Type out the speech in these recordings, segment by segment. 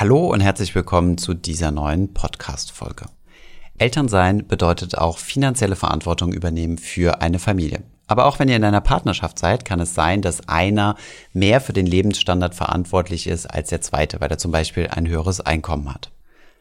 Hallo und herzlich willkommen zu dieser neuen Podcast-Folge. Elternsein bedeutet auch finanzielle Verantwortung übernehmen für eine Familie. Aber auch wenn ihr in einer Partnerschaft seid, kann es sein, dass einer mehr für den Lebensstandard verantwortlich ist als der zweite, weil er zum Beispiel ein höheres Einkommen hat.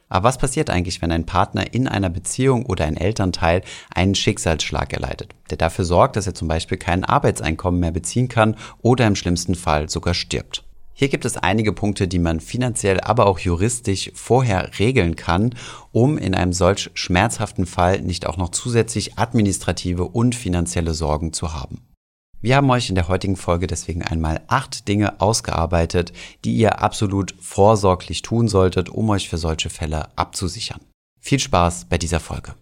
Aber was passiert eigentlich, wenn ein Partner in einer Beziehung oder ein Elternteil einen Schicksalsschlag erleidet, der dafür sorgt, dass er zum Beispiel kein Arbeitseinkommen mehr beziehen kann oder im schlimmsten Fall sogar stirbt? Hier gibt es einige Punkte, die man finanziell, aber auch juristisch vorher regeln kann, um in einem solch schmerzhaften Fall nicht auch noch zusätzlich administrative und finanzielle Sorgen zu haben. Wir haben euch in der heutigen Folge deswegen einmal acht Dinge ausgearbeitet, die ihr absolut vorsorglich tun solltet, um euch für solche Fälle abzusichern. Viel Spaß bei dieser Folge.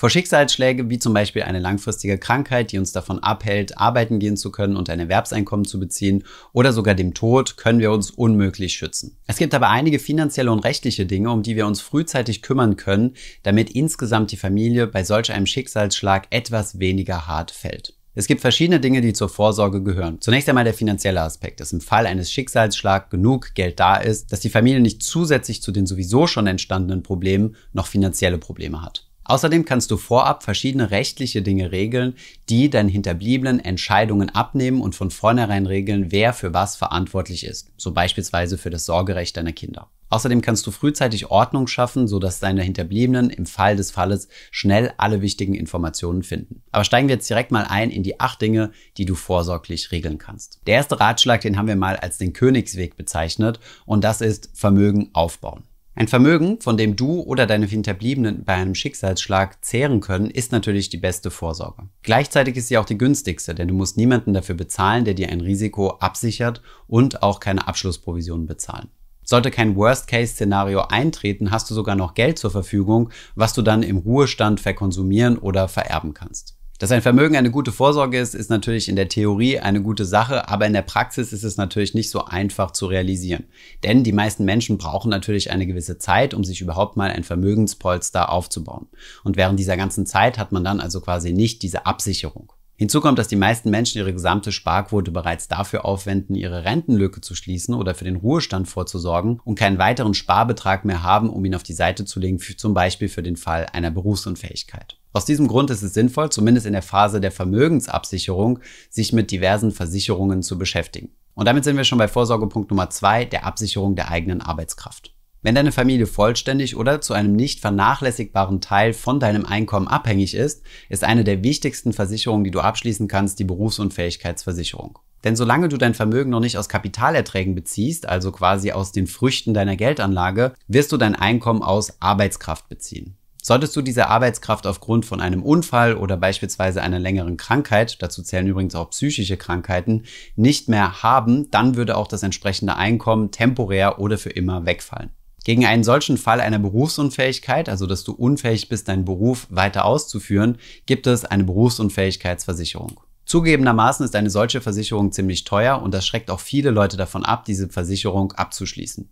Vor Schicksalsschläge wie zum Beispiel eine langfristige Krankheit, die uns davon abhält, arbeiten gehen zu können und ein Erwerbseinkommen zu beziehen oder sogar dem Tod, können wir uns unmöglich schützen. Es gibt aber einige finanzielle und rechtliche Dinge, um die wir uns frühzeitig kümmern können, damit insgesamt die Familie bei solch einem Schicksalsschlag etwas weniger hart fällt. Es gibt verschiedene Dinge, die zur Vorsorge gehören. Zunächst einmal der finanzielle Aspekt, dass im Fall eines Schicksalsschlags genug Geld da ist, dass die Familie nicht zusätzlich zu den sowieso schon entstandenen Problemen noch finanzielle Probleme hat. Außerdem kannst du vorab verschiedene rechtliche Dinge regeln, die deinen Hinterbliebenen Entscheidungen abnehmen und von vornherein regeln, wer für was verantwortlich ist, so beispielsweise für das Sorgerecht deiner Kinder. Außerdem kannst du frühzeitig Ordnung schaffen, sodass deine Hinterbliebenen im Fall des Falles schnell alle wichtigen Informationen finden. Aber steigen wir jetzt direkt mal ein in die acht Dinge, die du vorsorglich regeln kannst. Der erste Ratschlag, den haben wir mal als den Königsweg bezeichnet und das ist Vermögen aufbauen. Ein Vermögen, von dem du oder deine Hinterbliebenen bei einem Schicksalsschlag zehren können, ist natürlich die beste Vorsorge. Gleichzeitig ist sie auch die günstigste, denn du musst niemanden dafür bezahlen, der dir ein Risiko absichert und auch keine Abschlussprovisionen bezahlen. Sollte kein Worst-Case-Szenario eintreten, hast du sogar noch Geld zur Verfügung, was du dann im Ruhestand verkonsumieren oder vererben kannst. Dass ein Vermögen eine gute Vorsorge ist, ist natürlich in der Theorie eine gute Sache, aber in der Praxis ist es natürlich nicht so einfach zu realisieren. Denn die meisten Menschen brauchen natürlich eine gewisse Zeit, um sich überhaupt mal ein Vermögenspolster aufzubauen. Und während dieser ganzen Zeit hat man dann also quasi nicht diese Absicherung. Hinzu kommt, dass die meisten Menschen ihre gesamte Sparquote bereits dafür aufwenden, ihre Rentenlücke zu schließen oder für den Ruhestand vorzusorgen und keinen weiteren Sparbetrag mehr haben, um ihn auf die Seite zu legen, für, zum Beispiel für den Fall einer Berufsunfähigkeit. Aus diesem Grund ist es sinnvoll, zumindest in der Phase der Vermögensabsicherung, sich mit diversen Versicherungen zu beschäftigen. Und damit sind wir schon bei Vorsorgepunkt Nummer zwei, der Absicherung der eigenen Arbeitskraft. Wenn deine Familie vollständig oder zu einem nicht vernachlässigbaren Teil von deinem Einkommen abhängig ist, ist eine der wichtigsten Versicherungen, die du abschließen kannst, die Berufsunfähigkeitsversicherung. Denn solange du dein Vermögen noch nicht aus Kapitalerträgen beziehst, also quasi aus den Früchten deiner Geldanlage, wirst du dein Einkommen aus Arbeitskraft beziehen. Solltest du diese Arbeitskraft aufgrund von einem Unfall oder beispielsweise einer längeren Krankheit, dazu zählen übrigens auch psychische Krankheiten, nicht mehr haben, dann würde auch das entsprechende Einkommen temporär oder für immer wegfallen. Gegen einen solchen Fall einer Berufsunfähigkeit, also dass du unfähig bist, deinen Beruf weiter auszuführen, gibt es eine Berufsunfähigkeitsversicherung. Zugegebenermaßen ist eine solche Versicherung ziemlich teuer und das schreckt auch viele Leute davon ab, diese Versicherung abzuschließen.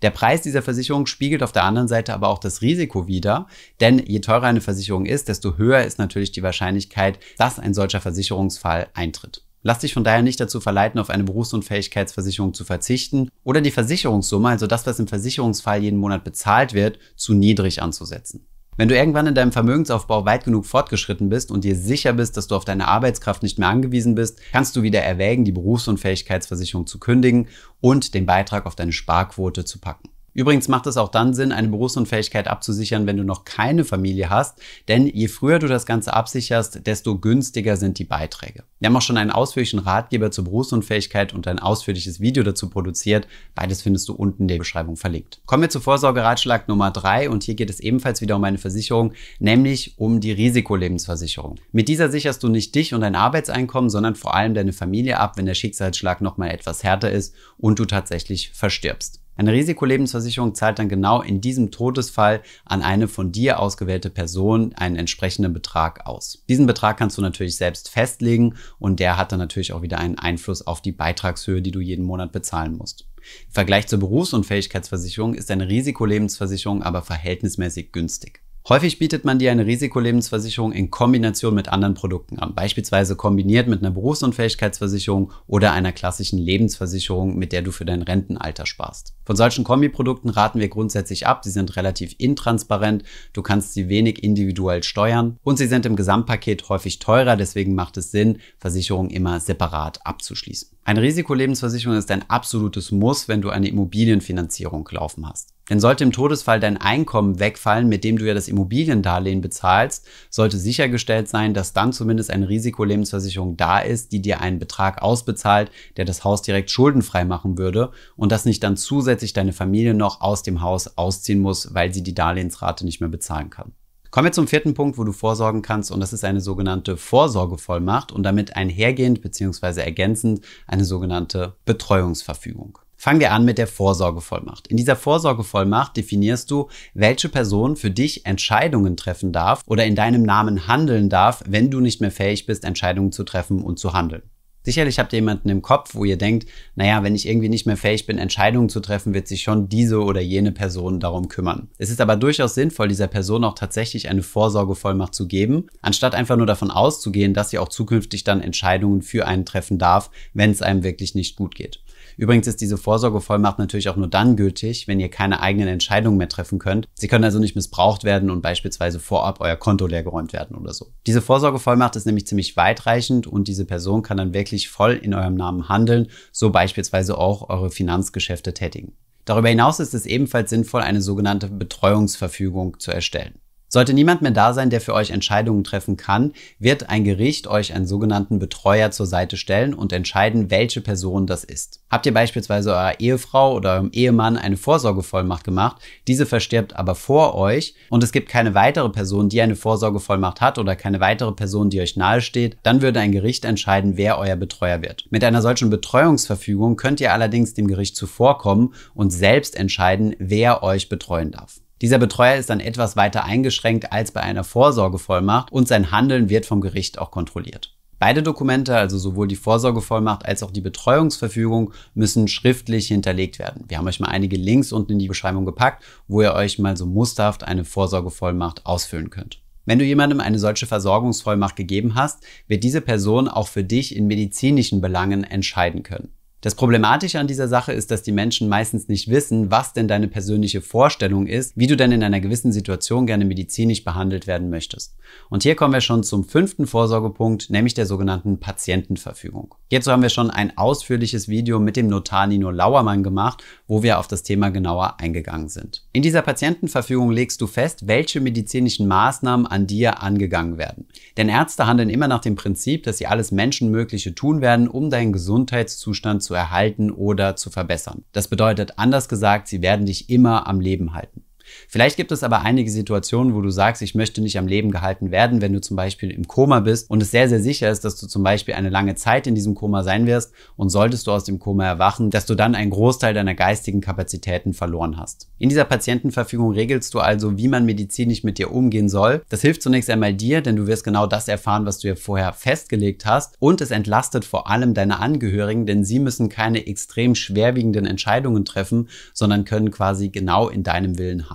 Der Preis dieser Versicherung spiegelt auf der anderen Seite aber auch das Risiko wider, denn je teurer eine Versicherung ist, desto höher ist natürlich die Wahrscheinlichkeit, dass ein solcher Versicherungsfall eintritt. Lass dich von daher nicht dazu verleiten, auf eine Berufsunfähigkeitsversicherung zu verzichten oder die Versicherungssumme, also das, was im Versicherungsfall jeden Monat bezahlt wird, zu niedrig anzusetzen. Wenn du irgendwann in deinem Vermögensaufbau weit genug fortgeschritten bist und dir sicher bist, dass du auf deine Arbeitskraft nicht mehr angewiesen bist, kannst du wieder erwägen, die Berufsunfähigkeitsversicherung zu kündigen und den Beitrag auf deine Sparquote zu packen. Übrigens macht es auch dann Sinn, eine Berufsunfähigkeit abzusichern, wenn du noch keine Familie hast, denn je früher du das Ganze absicherst, desto günstiger sind die Beiträge. Wir haben auch schon einen ausführlichen Ratgeber zur Berufsunfähigkeit und ein ausführliches Video dazu produziert. Beides findest du unten in der Beschreibung verlinkt. Kommen wir zu Vorsorgeratschlag Nummer drei und hier geht es ebenfalls wieder um eine Versicherung, nämlich um die Risikolebensversicherung. Mit dieser sicherst du nicht dich und dein Arbeitseinkommen, sondern vor allem deine Familie ab, wenn der Schicksalsschlag nochmal etwas härter ist und du tatsächlich verstirbst. Eine Risikolebensversicherung zahlt dann genau in diesem Todesfall an eine von dir ausgewählte Person einen entsprechenden Betrag aus. Diesen Betrag kannst du natürlich selbst festlegen und der hat dann natürlich auch wieder einen Einfluss auf die Beitragshöhe, die du jeden Monat bezahlen musst. Im Vergleich zur Berufsunfähigkeitsversicherung ist eine Risikolebensversicherung aber verhältnismäßig günstig. Häufig bietet man dir eine Risikolebensversicherung in Kombination mit anderen Produkten an, beispielsweise kombiniert mit einer Berufsunfähigkeitsversicherung oder einer klassischen Lebensversicherung, mit der du für dein Rentenalter sparst. Von solchen Kombiprodukten raten wir grundsätzlich ab. Sie sind relativ intransparent, du kannst sie wenig individuell steuern und sie sind im Gesamtpaket häufig teurer, deswegen macht es Sinn, Versicherungen immer separat abzuschließen. Eine Risikolebensversicherung ist ein absolutes Muss, wenn du eine Immobilienfinanzierung laufen hast. Denn sollte im Todesfall dein Einkommen wegfallen, mit dem du ja das Immobiliendarlehen bezahlst, sollte sichergestellt sein, dass dann zumindest eine Risikolebensversicherung da ist, die dir einen Betrag ausbezahlt, der das Haus direkt schuldenfrei machen würde und dass nicht dann zusätzlich deine Familie noch aus dem Haus ausziehen muss, weil sie die Darlehensrate nicht mehr bezahlen kann. Kommen wir zum vierten Punkt, wo du vorsorgen kannst, und das ist eine sogenannte Vorsorgevollmacht und damit einhergehend bzw. ergänzend eine sogenannte Betreuungsverfügung. Fangen wir an mit der Vorsorgevollmacht. In dieser Vorsorgevollmacht definierst du, welche Person für dich Entscheidungen treffen darf oder in deinem Namen handeln darf, wenn du nicht mehr fähig bist, Entscheidungen zu treffen und zu handeln. Sicherlich habt ihr jemanden im Kopf, wo ihr denkt, naja, wenn ich irgendwie nicht mehr fähig bin, Entscheidungen zu treffen, wird sich schon diese oder jene Person darum kümmern. Es ist aber durchaus sinnvoll, dieser Person auch tatsächlich eine Vorsorgevollmacht zu geben, anstatt einfach nur davon auszugehen, dass sie auch zukünftig dann Entscheidungen für einen treffen darf, wenn es einem wirklich nicht gut geht. Übrigens ist diese Vorsorgevollmacht natürlich auch nur dann gültig, wenn ihr keine eigenen Entscheidungen mehr treffen könnt. Sie können also nicht missbraucht werden und beispielsweise vorab euer Konto leergeräumt werden oder so. Diese Vorsorgevollmacht ist nämlich ziemlich weitreichend und diese Person kann dann wirklich voll in eurem Namen handeln, so beispielsweise auch eure Finanzgeschäfte tätigen. Darüber hinaus ist es ebenfalls sinnvoll, eine sogenannte Betreuungsverfügung zu erstellen. Sollte niemand mehr da sein, der für euch Entscheidungen treffen kann, wird ein Gericht euch einen sogenannten Betreuer zur Seite stellen und entscheiden, welche Person das ist. Habt ihr beispielsweise eurer Ehefrau oder eurem Ehemann eine Vorsorgevollmacht gemacht, diese verstirbt aber vor euch und es gibt keine weitere Person, die eine Vorsorgevollmacht hat oder keine weitere Person, die euch nahesteht, dann würde ein Gericht entscheiden, wer euer Betreuer wird. Mit einer solchen Betreuungsverfügung könnt ihr allerdings dem Gericht zuvorkommen und selbst entscheiden, wer euch betreuen darf. Dieser Betreuer ist dann etwas weiter eingeschränkt als bei einer Vorsorgevollmacht und sein Handeln wird vom Gericht auch kontrolliert. Beide Dokumente, also sowohl die Vorsorgevollmacht als auch die Betreuungsverfügung, müssen schriftlich hinterlegt werden. Wir haben euch mal einige Links unten in die Beschreibung gepackt, wo ihr euch mal so musterhaft eine Vorsorgevollmacht ausfüllen könnt. Wenn du jemandem eine solche Versorgungsvollmacht gegeben hast, wird diese Person auch für dich in medizinischen Belangen entscheiden können. Das Problematische an dieser Sache ist, dass die Menschen meistens nicht wissen, was denn deine persönliche Vorstellung ist, wie du denn in einer gewissen Situation gerne medizinisch behandelt werden möchtest. Und hier kommen wir schon zum fünften Vorsorgepunkt, nämlich der sogenannten Patientenverfügung. Hierzu haben wir schon ein ausführliches Video mit dem Notar Nino Lauermann gemacht, wo wir auf das Thema genauer eingegangen sind. In dieser Patientenverfügung legst du fest, welche medizinischen Maßnahmen an dir angegangen werden. Denn Ärzte handeln immer nach dem Prinzip, dass sie alles Menschenmögliche tun werden, um deinen Gesundheitszustand zu erhalten oder zu verbessern. Das bedeutet anders gesagt, sie werden dich immer am Leben halten. Vielleicht gibt es aber einige Situationen, wo du sagst, ich möchte nicht am Leben gehalten werden, wenn du zum Beispiel im Koma bist und es sehr, sehr sicher ist, dass du zum Beispiel eine lange Zeit in diesem Koma sein wirst und solltest du aus dem Koma erwachen, dass du dann einen Großteil deiner geistigen Kapazitäten verloren hast. In dieser Patientenverfügung regelst du also, wie man medizinisch mit dir umgehen soll. Das hilft zunächst einmal dir, denn du wirst genau das erfahren, was du ja vorher festgelegt hast und es entlastet vor allem deine Angehörigen, denn sie müssen keine extrem schwerwiegenden Entscheidungen treffen, sondern können quasi genau in deinem Willen handeln.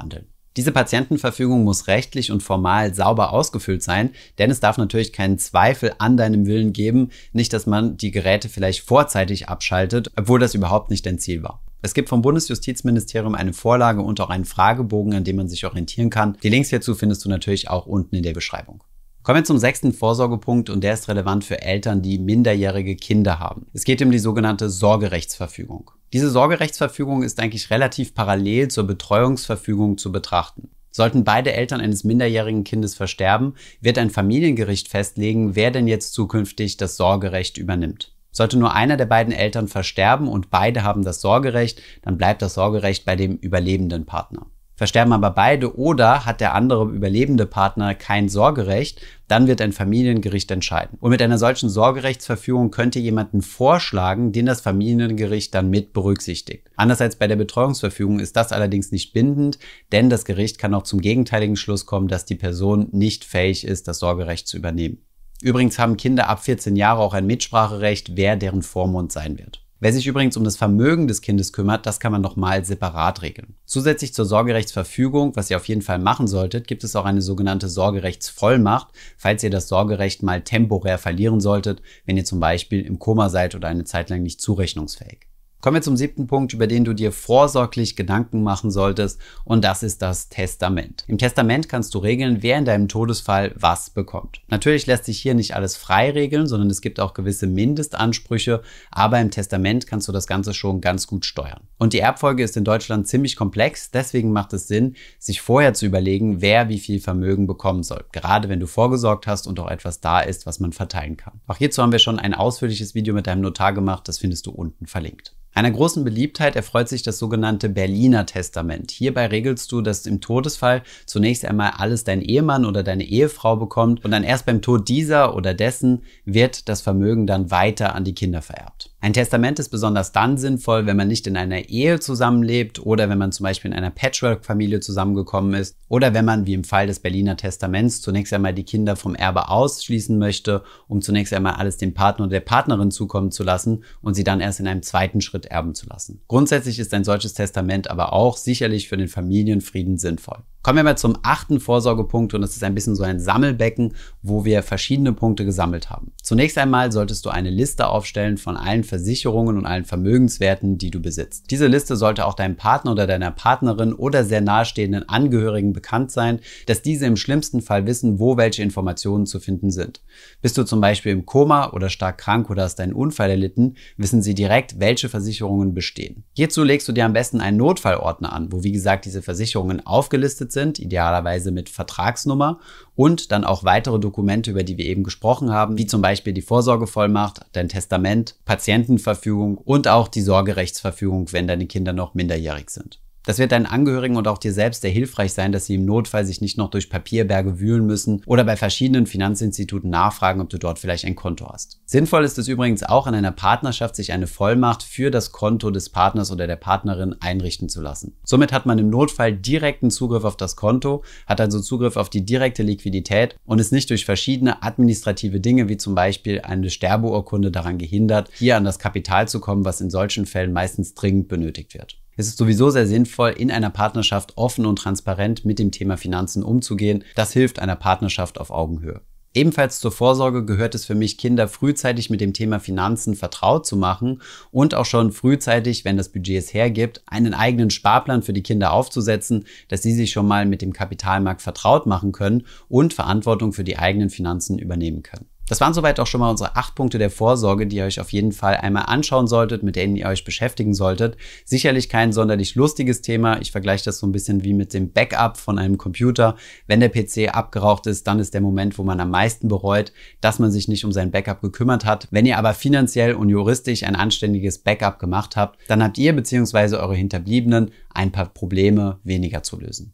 Diese Patientenverfügung muss rechtlich und formal sauber ausgefüllt sein, denn es darf natürlich keinen Zweifel an deinem Willen geben, nicht dass man die Geräte vielleicht vorzeitig abschaltet, obwohl das überhaupt nicht dein Ziel war. Es gibt vom Bundesjustizministerium eine Vorlage und auch einen Fragebogen, an dem man sich orientieren kann. Die Links hierzu findest du natürlich auch unten in der Beschreibung. Kommen wir zum sechsten Vorsorgepunkt und der ist relevant für Eltern, die minderjährige Kinder haben. Es geht um die sogenannte Sorgerechtsverfügung. Diese Sorgerechtsverfügung ist eigentlich relativ parallel zur Betreuungsverfügung zu betrachten. Sollten beide Eltern eines minderjährigen Kindes versterben, wird ein Familiengericht festlegen, wer denn jetzt zukünftig das Sorgerecht übernimmt. Sollte nur einer der beiden Eltern versterben und beide haben das Sorgerecht, dann bleibt das Sorgerecht bei dem überlebenden Partner. Versterben aber beide oder hat der andere überlebende Partner kein Sorgerecht, dann wird ein Familiengericht entscheiden. Und mit einer solchen Sorgerechtsverfügung könnte jemanden vorschlagen, den das Familiengericht dann mit berücksichtigt. Anders als bei der Betreuungsverfügung ist das allerdings nicht bindend, denn das Gericht kann auch zum gegenteiligen Schluss kommen, dass die Person nicht fähig ist, das Sorgerecht zu übernehmen. Übrigens haben Kinder ab 14 Jahre auch ein Mitspracherecht, wer deren Vormund sein wird. Wer sich übrigens um das Vermögen des Kindes kümmert, das kann man nochmal separat regeln. Zusätzlich zur Sorgerechtsverfügung, was ihr auf jeden Fall machen solltet, gibt es auch eine sogenannte Sorgerechtsvollmacht, falls ihr das Sorgerecht mal temporär verlieren solltet, wenn ihr zum Beispiel im Koma seid oder eine Zeit lang nicht zurechnungsfähig. Kommen wir zum siebten Punkt, über den du dir vorsorglich Gedanken machen solltest, und das ist das Testament. Im Testament kannst du regeln, wer in deinem Todesfall was bekommt. Natürlich lässt sich hier nicht alles frei regeln, sondern es gibt auch gewisse Mindestansprüche, aber im Testament kannst du das Ganze schon ganz gut steuern. Und die Erbfolge ist in Deutschland ziemlich komplex, deswegen macht es Sinn, sich vorher zu überlegen, wer wie viel Vermögen bekommen soll, gerade wenn du vorgesorgt hast und auch etwas da ist, was man verteilen kann. Auch hierzu haben wir schon ein ausführliches Video mit deinem Notar gemacht, das findest du unten verlinkt. Einer großen Beliebtheit erfreut sich das sogenannte Berliner Testament. Hierbei regelst du, dass im Todesfall zunächst einmal alles dein Ehemann oder deine Ehefrau bekommt und dann erst beim Tod dieser oder dessen wird das Vermögen dann weiter an die Kinder vererbt. Ein Testament ist besonders dann sinnvoll, wenn man nicht in einer Ehe zusammenlebt oder wenn man zum Beispiel in einer Patchwork-Familie zusammengekommen ist oder wenn man, wie im Fall des Berliner Testaments, zunächst einmal die Kinder vom Erbe ausschließen möchte, um zunächst einmal alles dem Partner oder der Partnerin zukommen zu lassen und sie dann erst in einem zweiten Schritt erben zu lassen. Grundsätzlich ist ein solches Testament aber auch sicherlich für den Familienfrieden sinnvoll. Kommen wir mal zum achten Vorsorgepunkt und das ist ein bisschen so ein Sammelbecken, wo wir verschiedene Punkte gesammelt haben. Zunächst einmal solltest du eine Liste aufstellen von allen Versicherungen und allen Vermögenswerten, die du besitzt. Diese Liste sollte auch deinem Partner oder deiner Partnerin oder sehr nahestehenden Angehörigen bekannt sein, dass diese im schlimmsten Fall wissen, wo welche Informationen zu finden sind. Bist du zum Beispiel im Koma oder stark krank oder hast einen Unfall erlitten, wissen sie direkt, welche Versicherungen bestehen. Hierzu legst du dir am besten einen Notfallordner an, wo wie gesagt diese Versicherungen aufgelistet verpflichtet sind, idealerweise mit Vertragsnummer und dann auch weitere Dokumente, über die wir eben gesprochen haben, wie zum Beispiel die Vorsorgevollmacht, dein Testament, Patientenverfügung und auch die Sorgerechtsverfügung, wenn deine Kinder noch minderjährig sind. Das wird deinen Angehörigen und auch dir selbst sehr hilfreich sein, dass sie im Notfall sich nicht noch durch Papierberge wühlen müssen oder bei verschiedenen Finanzinstituten nachfragen, ob du dort vielleicht ein Konto hast. Sinnvoll ist es übrigens auch in einer Partnerschaft, sich eine Vollmacht für das Konto des Partners oder der Partnerin einrichten zu lassen. Somit hat man im Notfall direkten Zugriff auf das Konto, hat also Zugriff auf die direkte Liquidität und ist nicht durch verschiedene administrative Dinge wie zum Beispiel eine Sterbeurkunde daran gehindert, hier an das Kapital zu kommen, was in solchen Fällen meistens dringend benötigt wird. Es ist sowieso sehr sinnvoll, in einer Partnerschaft offen und transparent mit dem Thema Finanzen umzugehen. Das hilft einer Partnerschaft auf Augenhöhe. Ebenfalls zur Vorsorge gehört es für mich, Kinder frühzeitig mit dem Thema Finanzen vertraut zu machen und auch schon frühzeitig, wenn das Budget es hergibt, einen eigenen Sparplan für die Kinder aufzusetzen, dass sie sich schon mal mit dem Kapitalmarkt vertraut machen können und Verantwortung für die eigenen Finanzen übernehmen können. Das waren soweit auch schon mal unsere acht Punkte der Vorsorge, die ihr euch auf jeden Fall einmal anschauen solltet, mit denen ihr euch beschäftigen solltet. Sicherlich kein sonderlich lustiges Thema. Ich vergleiche das so ein bisschen wie mit dem Backup von einem Computer. Wenn der PC abgeraucht ist, dann ist der Moment, wo man am meisten bereut, dass man sich nicht um sein Backup gekümmert hat. Wenn ihr aber finanziell und juristisch ein anständiges Backup gemacht habt, dann habt ihr bzw. eure Hinterbliebenen ein paar Probleme weniger zu lösen.